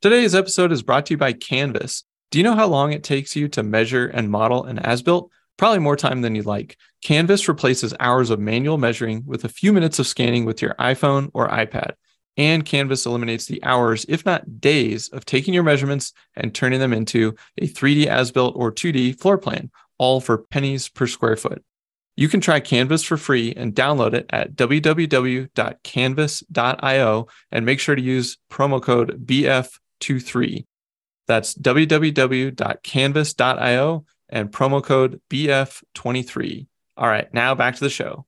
Today's episode is brought to you by Canvas. Do you know how long it takes you to measure and model an as built? Probably more time than you'd like. Canvas replaces hours of manual measuring with a few minutes of scanning with your iPhone or iPad. And Canvas eliminates the hours, if not days, of taking your measurements and turning them into a 3D as built or 2D floor plan, all for pennies per square foot. You can try Canvas for free and download it at www.canvas.io and make sure to use promo code BF23. That's www.canvas.io and promo code BF23. All right, now back to the show.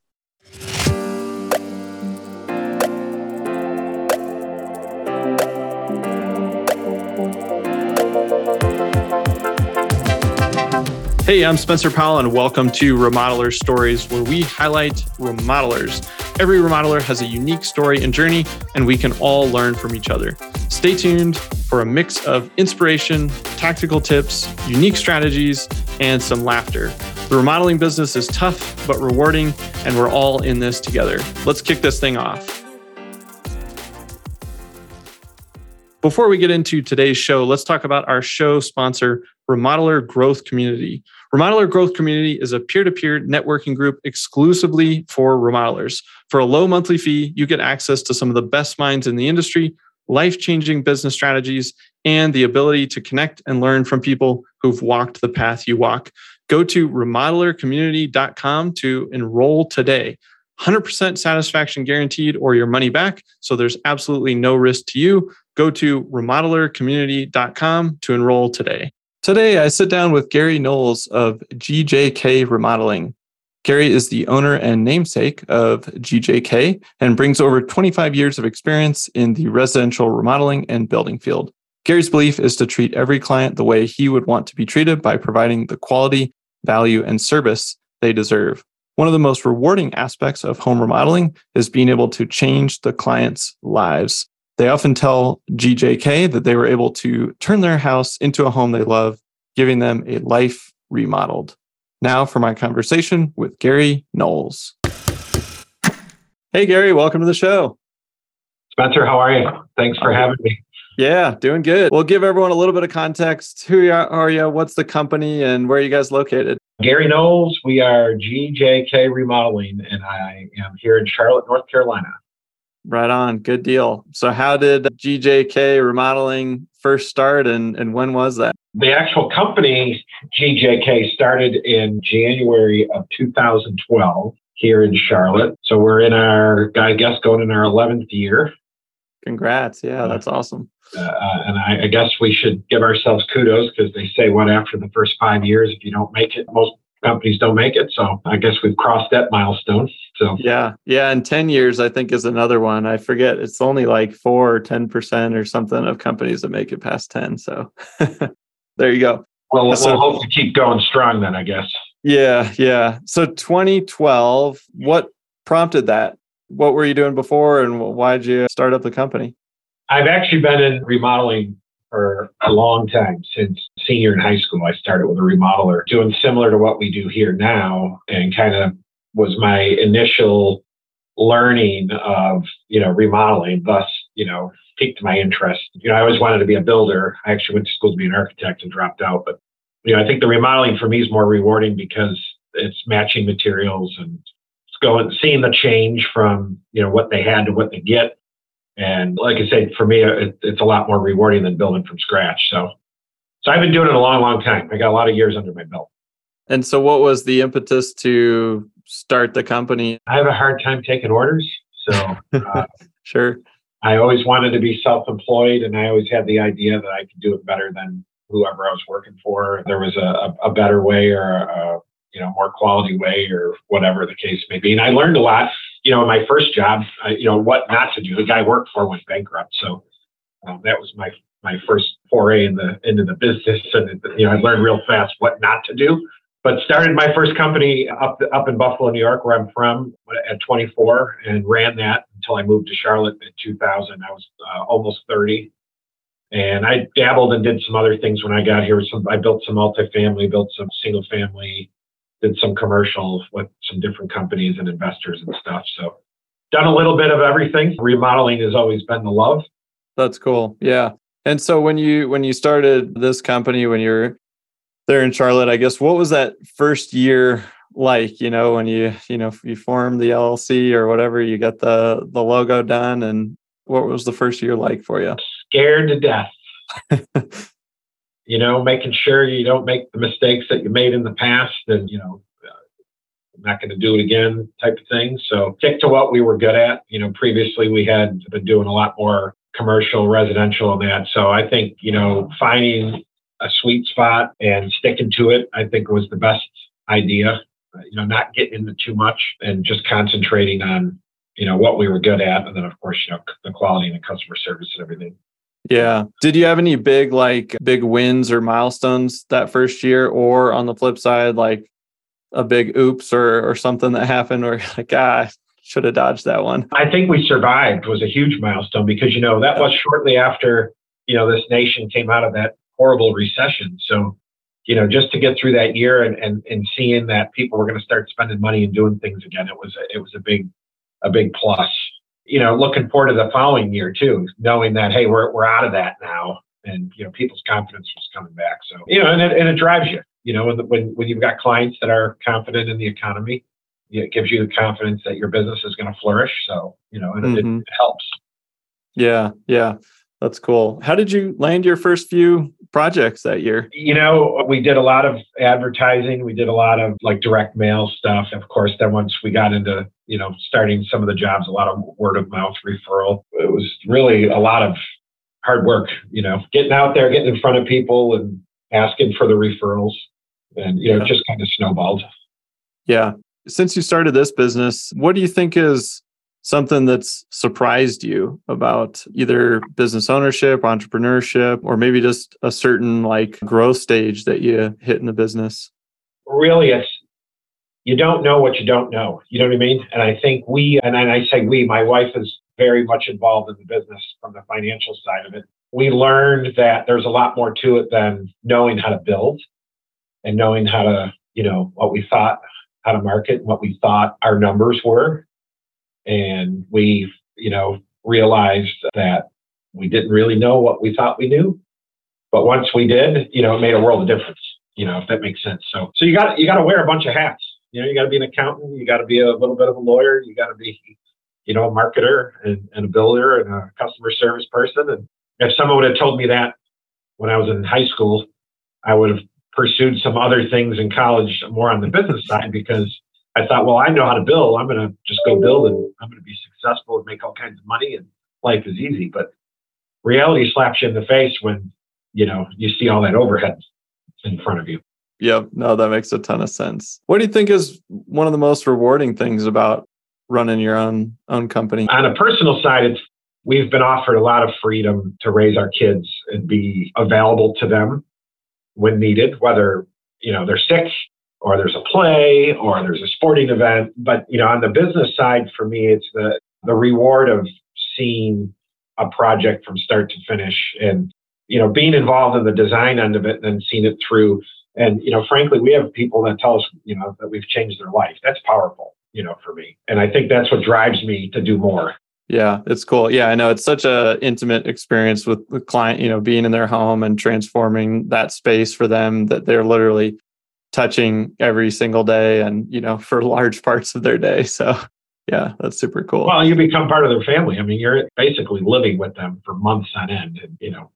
Hey, I'm Spencer Powell, and welcome to Remodeler Stories, where we highlight remodelers. Every remodeler has a unique story and journey, and we can all learn from each other. Stay tuned for a mix of inspiration, tactical tips, unique strategies, and some laughter. The remodeling business is tough but rewarding, and we're all in this together. Let's kick this thing off. Before we get into today's show, let's talk about our show sponsor, Remodeler Growth Community. Remodeler Growth Community is a peer to peer networking group exclusively for remodelers. For a low monthly fee, you get access to some of the best minds in the industry, life changing business strategies, and the ability to connect and learn from people who've walked the path you walk. Go to remodelercommunity.com to enroll today. 100% satisfaction guaranteed or your money back. So there's absolutely no risk to you. Go to remodelercommunity.com to enroll today. Today, I sit down with Gary Knowles of GJK Remodeling. Gary is the owner and namesake of GJK and brings over 25 years of experience in the residential remodeling and building field. Gary's belief is to treat every client the way he would want to be treated by providing the quality, value, and service they deserve. One of the most rewarding aspects of home remodeling is being able to change the client's lives. They often tell GJK that they were able to turn their house into a home they love, giving them a life remodeled. Now for my conversation with Gary Knowles. Hey, Gary, welcome to the show. Spencer, how are you? Thanks for having me. Yeah, doing good. We'll give everyone a little bit of context. Who are you? What's the company and where are you guys located? Gary Knowles. We are GJK Remodeling, and I am here in Charlotte, North Carolina. Right on. Good deal. So, how did GJK Remodeling first start and, and when was that? The actual company, GJK, started in January of 2012 here in Charlotte. So, we're in our, I guess, going in our 11th year. Congrats. Yeah, that's awesome. Uh, and I, I, guess we should give ourselves kudos because they say what after the first five years, if you don't make it, most companies don't make it. So I guess we've crossed that milestone. So yeah, yeah, and ten years I think is another one. I forget it's only like four or ten percent or something of companies that make it past ten. So there you go. Well, we'll hope to keep going strong then, I guess. Yeah, yeah. So 2012, what prompted that? What were you doing before, and why did you start up the company? I've actually been in remodeling for a long time since senior in high school. I started with a remodeler doing similar to what we do here now and kind of was my initial learning of, you know, remodeling, thus, you know, piqued my interest. You know, I always wanted to be a builder. I actually went to school to be an architect and dropped out. But, you know, I think the remodeling for me is more rewarding because it's matching materials and it's going, seeing the change from, you know, what they had to what they get and like I said, for me, it, it's a lot more rewarding than building from scratch. So, so I've been doing it a long, long time. I got a lot of years under my belt. And so, what was the impetus to start the company? I have a hard time taking orders. So, uh, sure. I always wanted to be self employed, and I always had the idea that I could do it better than whoever I was working for. There was a, a, better way or a, a you know more quality way or whatever the case may be. And I learned a lot you know, in my first job, I, you know, what not to do. The guy I worked for went bankrupt, so um, that was my my first foray in the into the business, and you know, I learned real fast what not to do. But started my first company up up in Buffalo, New York, where I'm from, at 24, and ran that until I moved to Charlotte in 2000. I was uh, almost 30, and I dabbled and did some other things when I got here. Some I built some multifamily, built some single family did some commercials with some different companies and investors and stuff. So done a little bit of everything. Remodeling has always been the love. That's cool. Yeah. And so when you when you started this company, when you're there in Charlotte, I guess what was that first year like? You know, when you you know you formed the LLC or whatever, you got the the logo done, and what was the first year like for you? Scared to death. you know, making sure you don't make the mistakes that you made in the past, and you know, uh, I'm not going to do it again, type of thing. So stick to what we were good at. You know, previously we had been doing a lot more commercial, residential, and that. So I think you know, finding a sweet spot and sticking to it, I think was the best idea. You know, not getting into too much and just concentrating on you know what we were good at, and then of course you know the quality and the customer service and everything. Yeah. Did you have any big like big wins or milestones that first year, or on the flip side, like a big oops or or something that happened, or like ah should have dodged that one? I think we survived was a huge milestone because you know that was shortly after you know this nation came out of that horrible recession. So you know just to get through that year and and, and seeing that people were going to start spending money and doing things again, it was a, it was a big a big plus. You know, looking forward to the following year too, knowing that hey, we're we're out of that now, and you know, people's confidence was coming back. So you know, and it, and it drives you. You know, when when when you've got clients that are confident in the economy, it gives you the confidence that your business is going to flourish. So you know, mm-hmm. it, it helps. Yeah, yeah. That's cool. How did you land your first few projects that year? You know, we did a lot of advertising. We did a lot of like direct mail stuff. Of course, then once we got into, you know, starting some of the jobs, a lot of word of mouth referral. It was really a lot of hard work, you know, getting out there, getting in front of people and asking for the referrals. And, you know, yeah. just kind of snowballed. Yeah. Since you started this business, what do you think is something that's surprised you about either business ownership, entrepreneurship, or maybe just a certain like growth stage that you hit in the business? Really, it's you don't know what you don't know. You know what I mean? And I think we, and I say we, my wife is very much involved in the business from the financial side of it. We learned that there's a lot more to it than knowing how to build and knowing how to, you know, what we thought how to market, what we thought our numbers were, and we, you know, realized that we didn't really know what we thought we knew. But once we did, you know, it made a world of difference, you know, if that makes sense. So, so you got, you got to wear a bunch of hats. You know, you got to be an accountant, you got to be a little bit of a lawyer, you got to be, you know, a marketer and, and a builder and a customer service person. And if someone would have told me that when I was in high school, I would have pursued some other things in college more on the business side because I thought, well, I know how to build. I'm going to just go build and I'm going to be successful and make all kinds of money and life is easy. But reality slaps you in the face when, you know, you see all that overhead in front of you. Yep. No, that makes a ton of sense. What do you think is one of the most rewarding things about running your own own company? On a personal side, it's we've been offered a lot of freedom to raise our kids and be available to them when needed, whether you know they're sick or there's a play or there's a sporting event. But you know, on the business side, for me, it's the the reward of seeing a project from start to finish and you know being involved in the design end of it and then seeing it through. And you know, frankly, we have people that tell us you know that we've changed their life. That's powerful, you know, for me. And I think that's what drives me to do more. Yeah, it's cool. Yeah, I know it's such a intimate experience with the client, you know, being in their home and transforming that space for them that they're literally touching every single day and you know for large parts of their day. So yeah that's super cool. Well you become part of their family. I mean you're basically living with them for months on end and you know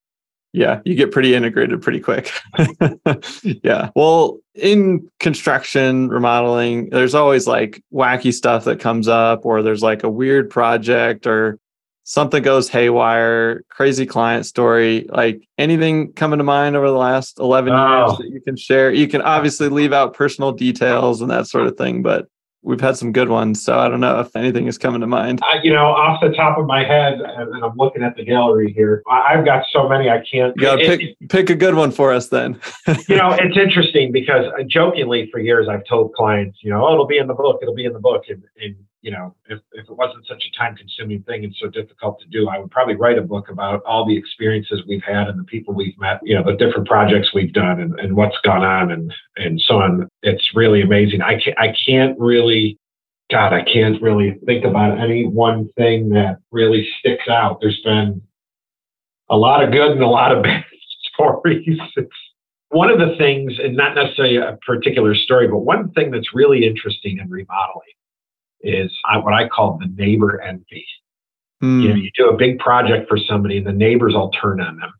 yeah you get pretty integrated pretty quick yeah well in construction remodeling there's always like wacky stuff that comes up or there's like a weird project or something goes haywire, crazy client story, like anything coming to mind over the last 11 oh. years that you can share? You can obviously leave out personal details and that sort of thing, but we've had some good ones. So I don't know if anything is coming to mind. Uh, you know, off the top of my head, and I'm looking at the gallery here, I've got so many I can't. You gotta it, pick, it, pick a good one for us then. you know, it's interesting because uh, jokingly for years I've told clients, you know, oh, it'll be in the book, it'll be in the book. And, and you know, if, if it wasn't such a time consuming thing and so difficult to do, I would probably write a book about all the experiences we've had and the people we've met, you know, the different projects we've done and, and what's gone on and, and so on. It's really amazing. I can't, I can't really, God, I can't really think about any one thing that really sticks out. There's been a lot of good and a lot of bad stories. It's one of the things, and not necessarily a particular story, but one thing that's really interesting in remodeling is what I call the neighbor envy. Mm. You know, you do a big project for somebody, and the neighbors all turn on them,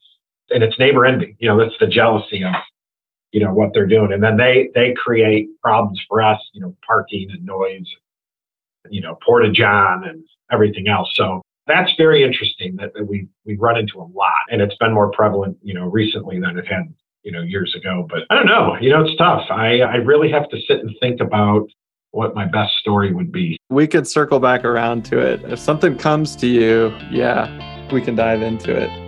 and it's neighbor envy. You know, that's the jealousy of you know what they're doing, and then they they create problems for us. You know, parking and noise, you know, porta john and everything else. So that's very interesting that, that we we run into a lot, and it's been more prevalent, you know, recently than it had, you know, years ago. But I don't know, you know, it's tough. I I really have to sit and think about what my best story would be. We could circle back around to it. If something comes to you, yeah, we can dive into it.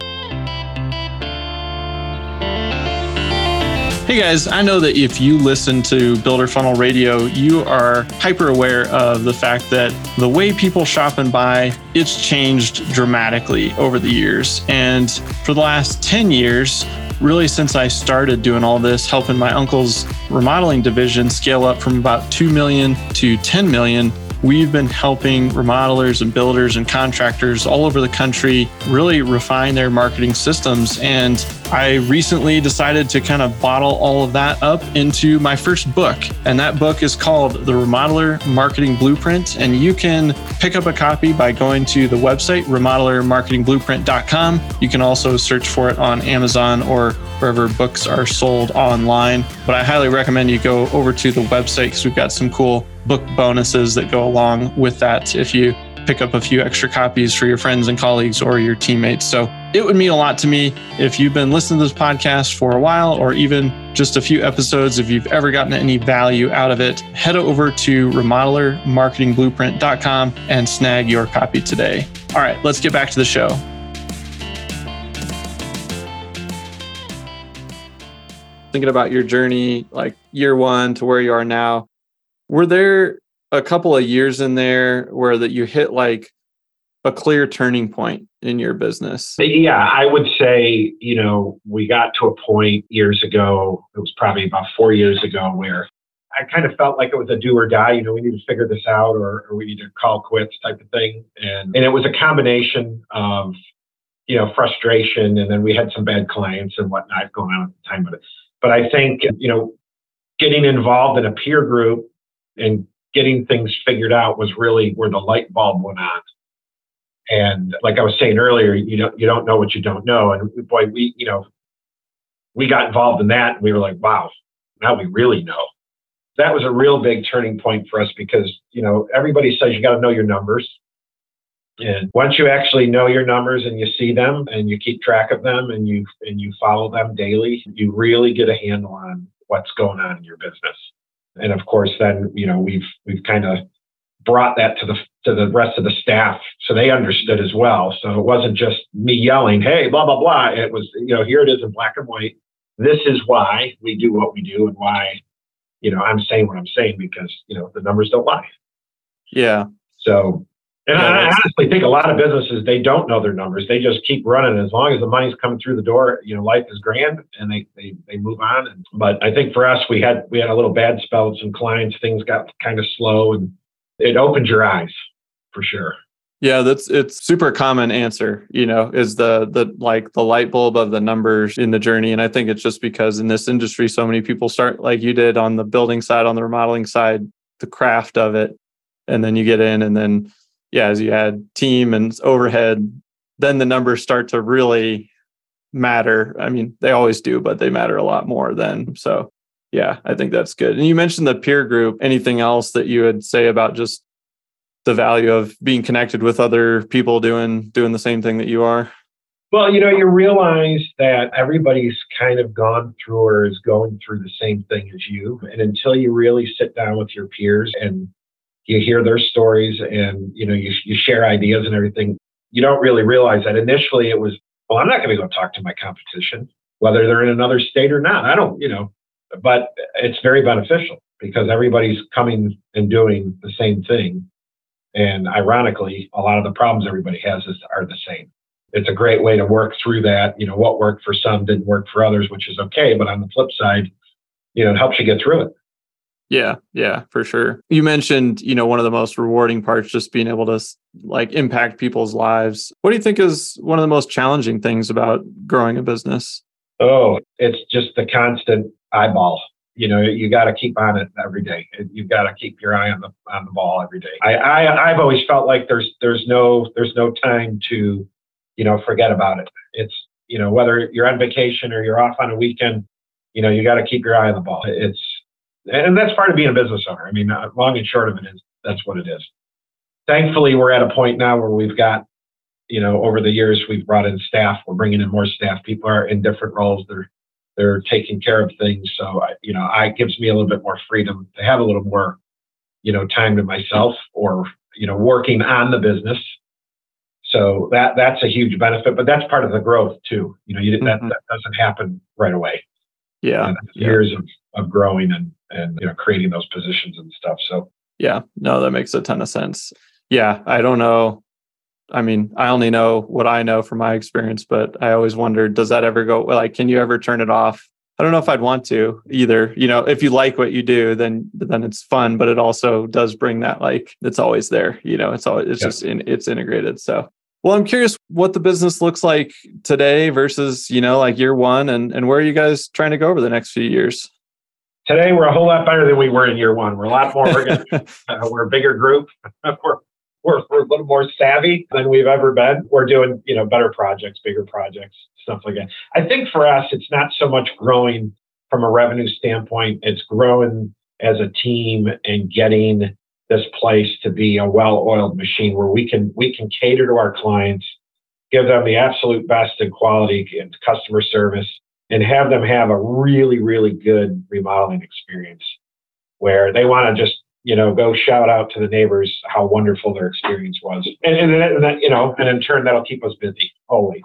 Hey guys, I know that if you listen to Builder Funnel Radio, you are hyper aware of the fact that the way people shop and buy, it's changed dramatically over the years. And for the last 10 years, really since I started doing all this, helping my uncle's remodeling division scale up from about 2 million to 10 million, We've been helping remodelers and builders and contractors all over the country really refine their marketing systems. And I recently decided to kind of bottle all of that up into my first book. And that book is called The Remodeler Marketing Blueprint. And you can pick up a copy by going to the website, remodelermarketingblueprint.com. You can also search for it on Amazon or wherever books are sold online. But I highly recommend you go over to the website because we've got some cool book bonuses that go along with that if you pick up a few extra copies for your friends and colleagues or your teammates. So it would mean a lot to me if you've been listening to this podcast for a while or even just a few episodes. If you've ever gotten any value out of it, head over to remodelermarketingblueprint.com and snag your copy today. All right, let's get back to the show. Thinking about your journey, like year one to where you are now, were there a couple of years in there where that you hit like a clear turning point in your business? Yeah, I would say, you know, we got to a point years ago, it was probably about four years ago, where I kind of felt like it was a do or die. You know, we need to figure this out or, or we need to call quits type of thing. And, and it was a combination of, you know, frustration. And then we had some bad clients and whatnot going on at the time. But, but I think, you know, getting involved in a peer group and getting things figured out was really where the light bulb went on. And like I was saying earlier, you don't you don't know what you don't know. And boy, we you know we got involved in that, and we were like, wow, now we really know. That was a real big turning point for us because you know everybody says you got to know your numbers. And once you actually know your numbers and you see them and you keep track of them and you and you follow them daily, you really get a handle on what's going on in your business and of course, then you know we've we've kind of brought that to the to the rest of the staff, so they understood as well. So it wasn't just me yelling, "Hey, blah blah blah." It was you know here it is in black and white. This is why we do what we do, and why you know I'm saying what I'm saying because you know the numbers don't lie. Yeah. So and yeah, I honestly think a lot of businesses they don't know their numbers. They just keep running. As long as the money's coming through the door, you know, life is grand, and they they, they move on. And, but I think for us, we had we had a little bad spell with some clients. Things got kind of slow, and it opened your eyes for sure. Yeah, that's it's super common answer, you know, is the the like the light bulb of the numbers in the journey. And I think it's just because in this industry so many people start like you did on the building side, on the remodeling side, the craft of it. And then you get in and then yeah, as you add team and overhead, then the numbers start to really matter. I mean, they always do, but they matter a lot more then. So, yeah, I think that's good. And you mentioned the peer group. Anything else that you would say about just the value of being connected with other people doing doing the same thing that you are? Well, you know, you realize that everybody's kind of gone through or is going through the same thing as you. And until you really sit down with your peers and you hear their stories and you know you, you share ideas and everything you don't really realize that initially it was well i'm not going to go talk to my competition whether they're in another state or not. I don't you know but it's very beneficial because everybody's coming and doing the same thing. And ironically a lot of the problems everybody has is, are the same. It's a great way to work through that you know what worked for some didn't work for others which is okay but on the flip side you know it helps you get through it Yeah, yeah, for sure. You mentioned, you know, one of the most rewarding parts just being able to like impact people's lives. What do you think is one of the most challenging things about growing a business? Oh, it's just the constant eyeball. You know, you got to keep on it every day. You've got to keep your eye on the on the ball every day. I, I I've always felt like there's there's no there's no time to, you know, forget about it. It's you know whether you're on vacation or you're off on a weekend, you know, you got to keep your eye on the ball. It's and that's part of being a business owner. I mean, uh, long and short of it is that's what it is. Thankfully, we're at a point now where we've got, you know, over the years we've brought in staff. We're bringing in more staff. People are in different roles. They're they're taking care of things. So, I, you know, I gives me a little bit more freedom to have a little more, you know, time to myself or you know, working on the business. So that that's a huge benefit, but that's part of the growth too. You know, you, mm-hmm. that, that doesn't happen right away. Yeah, years of, of growing and and you know creating those positions and stuff. So yeah, no, that makes a ton of sense. Yeah, I don't know. I mean, I only know what I know from my experience, but I always wondered, does that ever go like can you ever turn it off? I don't know if I'd want to either. You know, if you like what you do, then then it's fun, but it also does bring that like it's always there. You know, it's always it's yeah. just in, it's integrated. So well, I'm curious what the business looks like today versus, you know, like year one and, and where are you guys trying to go over the next few years? Today, we're a whole lot better than we were in year one. We're a lot more, we're, uh, we're a bigger group. we're, we're, we're a little more savvy than we've ever been. We're doing, you know, better projects, bigger projects, stuff like that. I think for us, it's not so much growing from a revenue standpoint, it's growing as a team and getting this place to be a well-oiled machine where we can we can cater to our clients, give them the absolute best in quality and customer service, and have them have a really really good remodeling experience where they want to just you know go shout out to the neighbors how wonderful their experience was, and and, and that, you know and in turn that'll keep us busy always.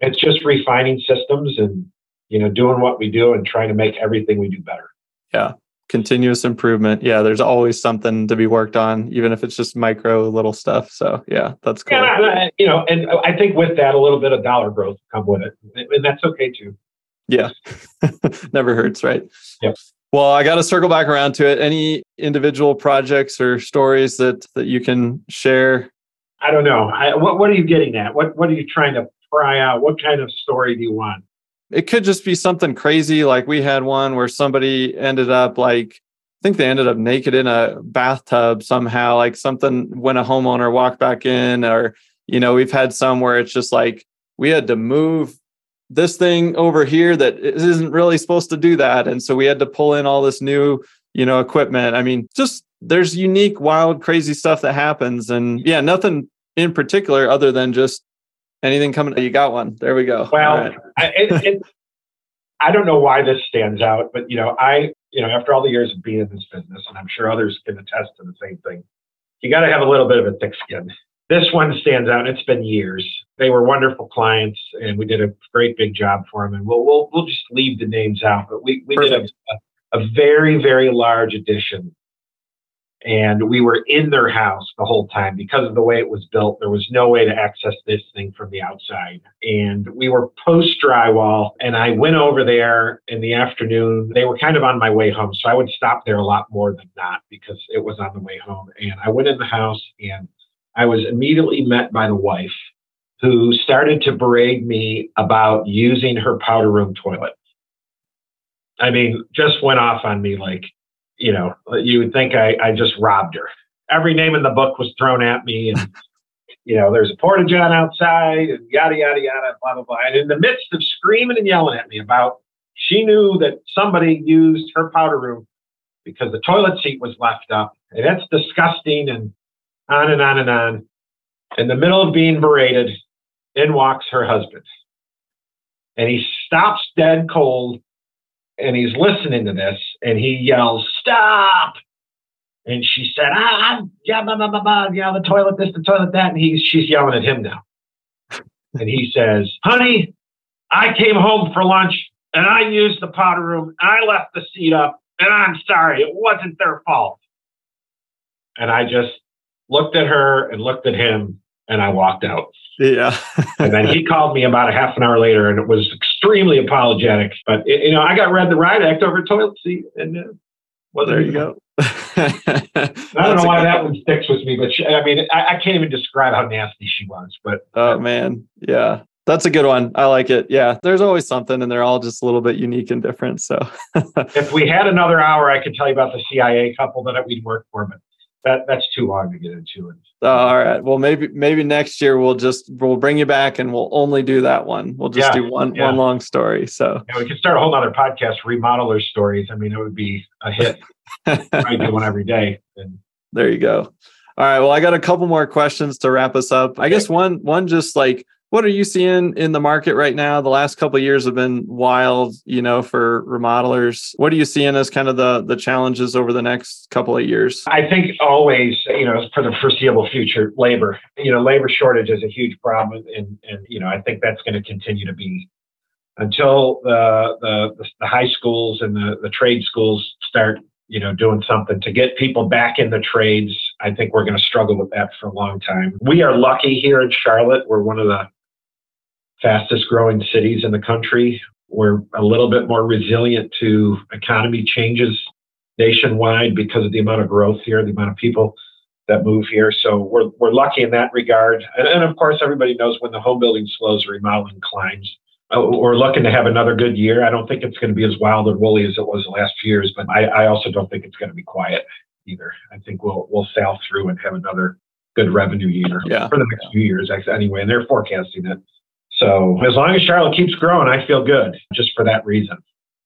It's just refining systems and you know doing what we do and trying to make everything we do better. Yeah, continuous improvement. Yeah, there's always something to be worked on, even if it's just micro little stuff. So yeah, that's cool. Yeah, uh, you know, and I think with that, a little bit of dollar growth come with it, and that's okay too. Yeah, never hurts, right? Yep. Well, I got to circle back around to it. Any individual projects or stories that that you can share? I don't know. I, what What are you getting at? What What are you trying to pry out? What kind of story do you want? it could just be something crazy. Like we had one where somebody ended up like, I think they ended up naked in a bathtub somehow, like something when a homeowner walked back in, or, you know, we've had some where it's just like we had to move this thing over here that isn't really supposed to do that. And so we had to pull in all this new, you know, equipment. I mean, just there's unique, wild, crazy stuff that happens. And yeah, nothing in particular other than just Anything coming? You got one. There we go. Well, right. I, it, it, I don't know why this stands out, but you know, I, you know, after all the years of being in this business, and I'm sure others can attest to the same thing, you got to have a little bit of a thick skin. This one stands out. It's been years. They were wonderful clients, and we did a great big job for them. And we'll we'll, we'll just leave the names out, but we we Perfect. did a, a very very large addition and we were in their house the whole time because of the way it was built. There was no way to access this thing from the outside. And we were post drywall. And I went over there in the afternoon. They were kind of on my way home. So I would stop there a lot more than not because it was on the way home. And I went in the house and I was immediately met by the wife who started to berate me about using her powder room toilet. I mean, just went off on me like, you know, you would think I, I just robbed her. Every name in the book was thrown at me, and you know, there's a porta john outside, and yada yada yada, blah blah blah. And in the midst of screaming and yelling at me about, she knew that somebody used her powder room because the toilet seat was left up, and that's disgusting, and on and on and on. In the middle of being berated, in walks her husband, and he stops dead cold and he's listening to this and he yells, Stop! And she said, ah, yeah, blah, blah, blah, blah, yeah, the toilet this, the toilet that. And he's, she's yelling at him now. and he says, Honey, I came home for lunch and I used the powder room and I left the seat up and I'm sorry, it wasn't their fault. And I just looked at her and looked at him and I walked out. Yeah. and then he called me about a half an hour later and it was extremely apologetic. But, it, you know, I got read the riot act over a toilet seat. And uh, Well, there you go. I don't know why that one sticks with me, but she, I mean, I, I, can't even describe how nasty she was. But oh man, yeah, that's a good one. I like it. Yeah, there's always something, and they're all just a little bit unique and different. So, if we had another hour, I could tell you about the CIA couple that we'd work for, but that that's too hard to get into. Oh, all right. Well, maybe maybe next year we'll just we'll bring you back and we'll only do that one. We'll just yeah, do one yeah. one long story. So yeah, we could start a whole other podcast, remodeler stories. I mean, it would be a hit. I do one every day. And there you go. All right. Well, I got a couple more questions to wrap us up. I guess one one just like what are you seeing in the market right now? The last couple of years have been wild, you know, for remodelers. What are you seeing as kind of the the challenges over the next couple of years? I think always, you know, for the foreseeable future, labor. You know, labor shortage is a huge problem, and and you know, I think that's going to continue to be until the the, the high schools and the, the trade schools start, you know, doing something to get people back in the trades. I think we're going to struggle with that for a long time. We are lucky here in Charlotte. We're one of the fastest growing cities in the country. We're a little bit more resilient to economy changes nationwide because of the amount of growth here, the amount of people that move here. So we're, we're lucky in that regard. And, and of course, everybody knows when the home building slows, remodeling climbs. Uh, we're looking to have another good year. I don't think it's going to be as wild and woolly as it was the last few years, but I, I also don't think it's going to be quiet either. I think we'll we'll sail through and have another good revenue year yeah. for the next few years anyway. And they're forecasting it. So as long as Charlotte keeps growing, I feel good just for that reason.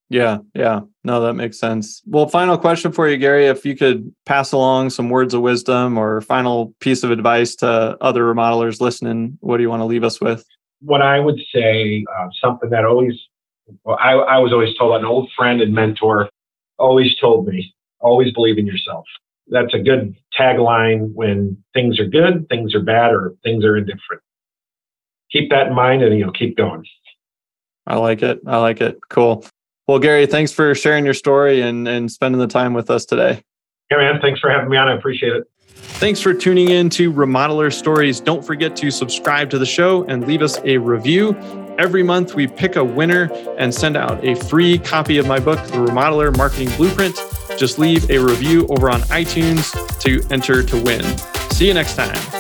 Yeah, yeah. No, that makes sense. Well, final question for you, Gary. If you could pass along some words of wisdom or final piece of advice to other remodelers listening, what do you want to leave us with? What I would say, uh, something that always, well, I, I was always told, an old friend and mentor always told me, always believe in yourself. That's a good tagline when things are good, things are bad, or things are indifferent keep that in mind and you know keep going. I like it. I like it. Cool. Well, Gary, thanks for sharing your story and and spending the time with us today. Yeah, man. Thanks for having me on. I appreciate it. Thanks for tuning in to Remodeler Stories. Don't forget to subscribe to the show and leave us a review. Every month, we pick a winner and send out a free copy of my book, The Remodeler Marketing Blueprint. Just leave a review over on iTunes to enter to win. See you next time.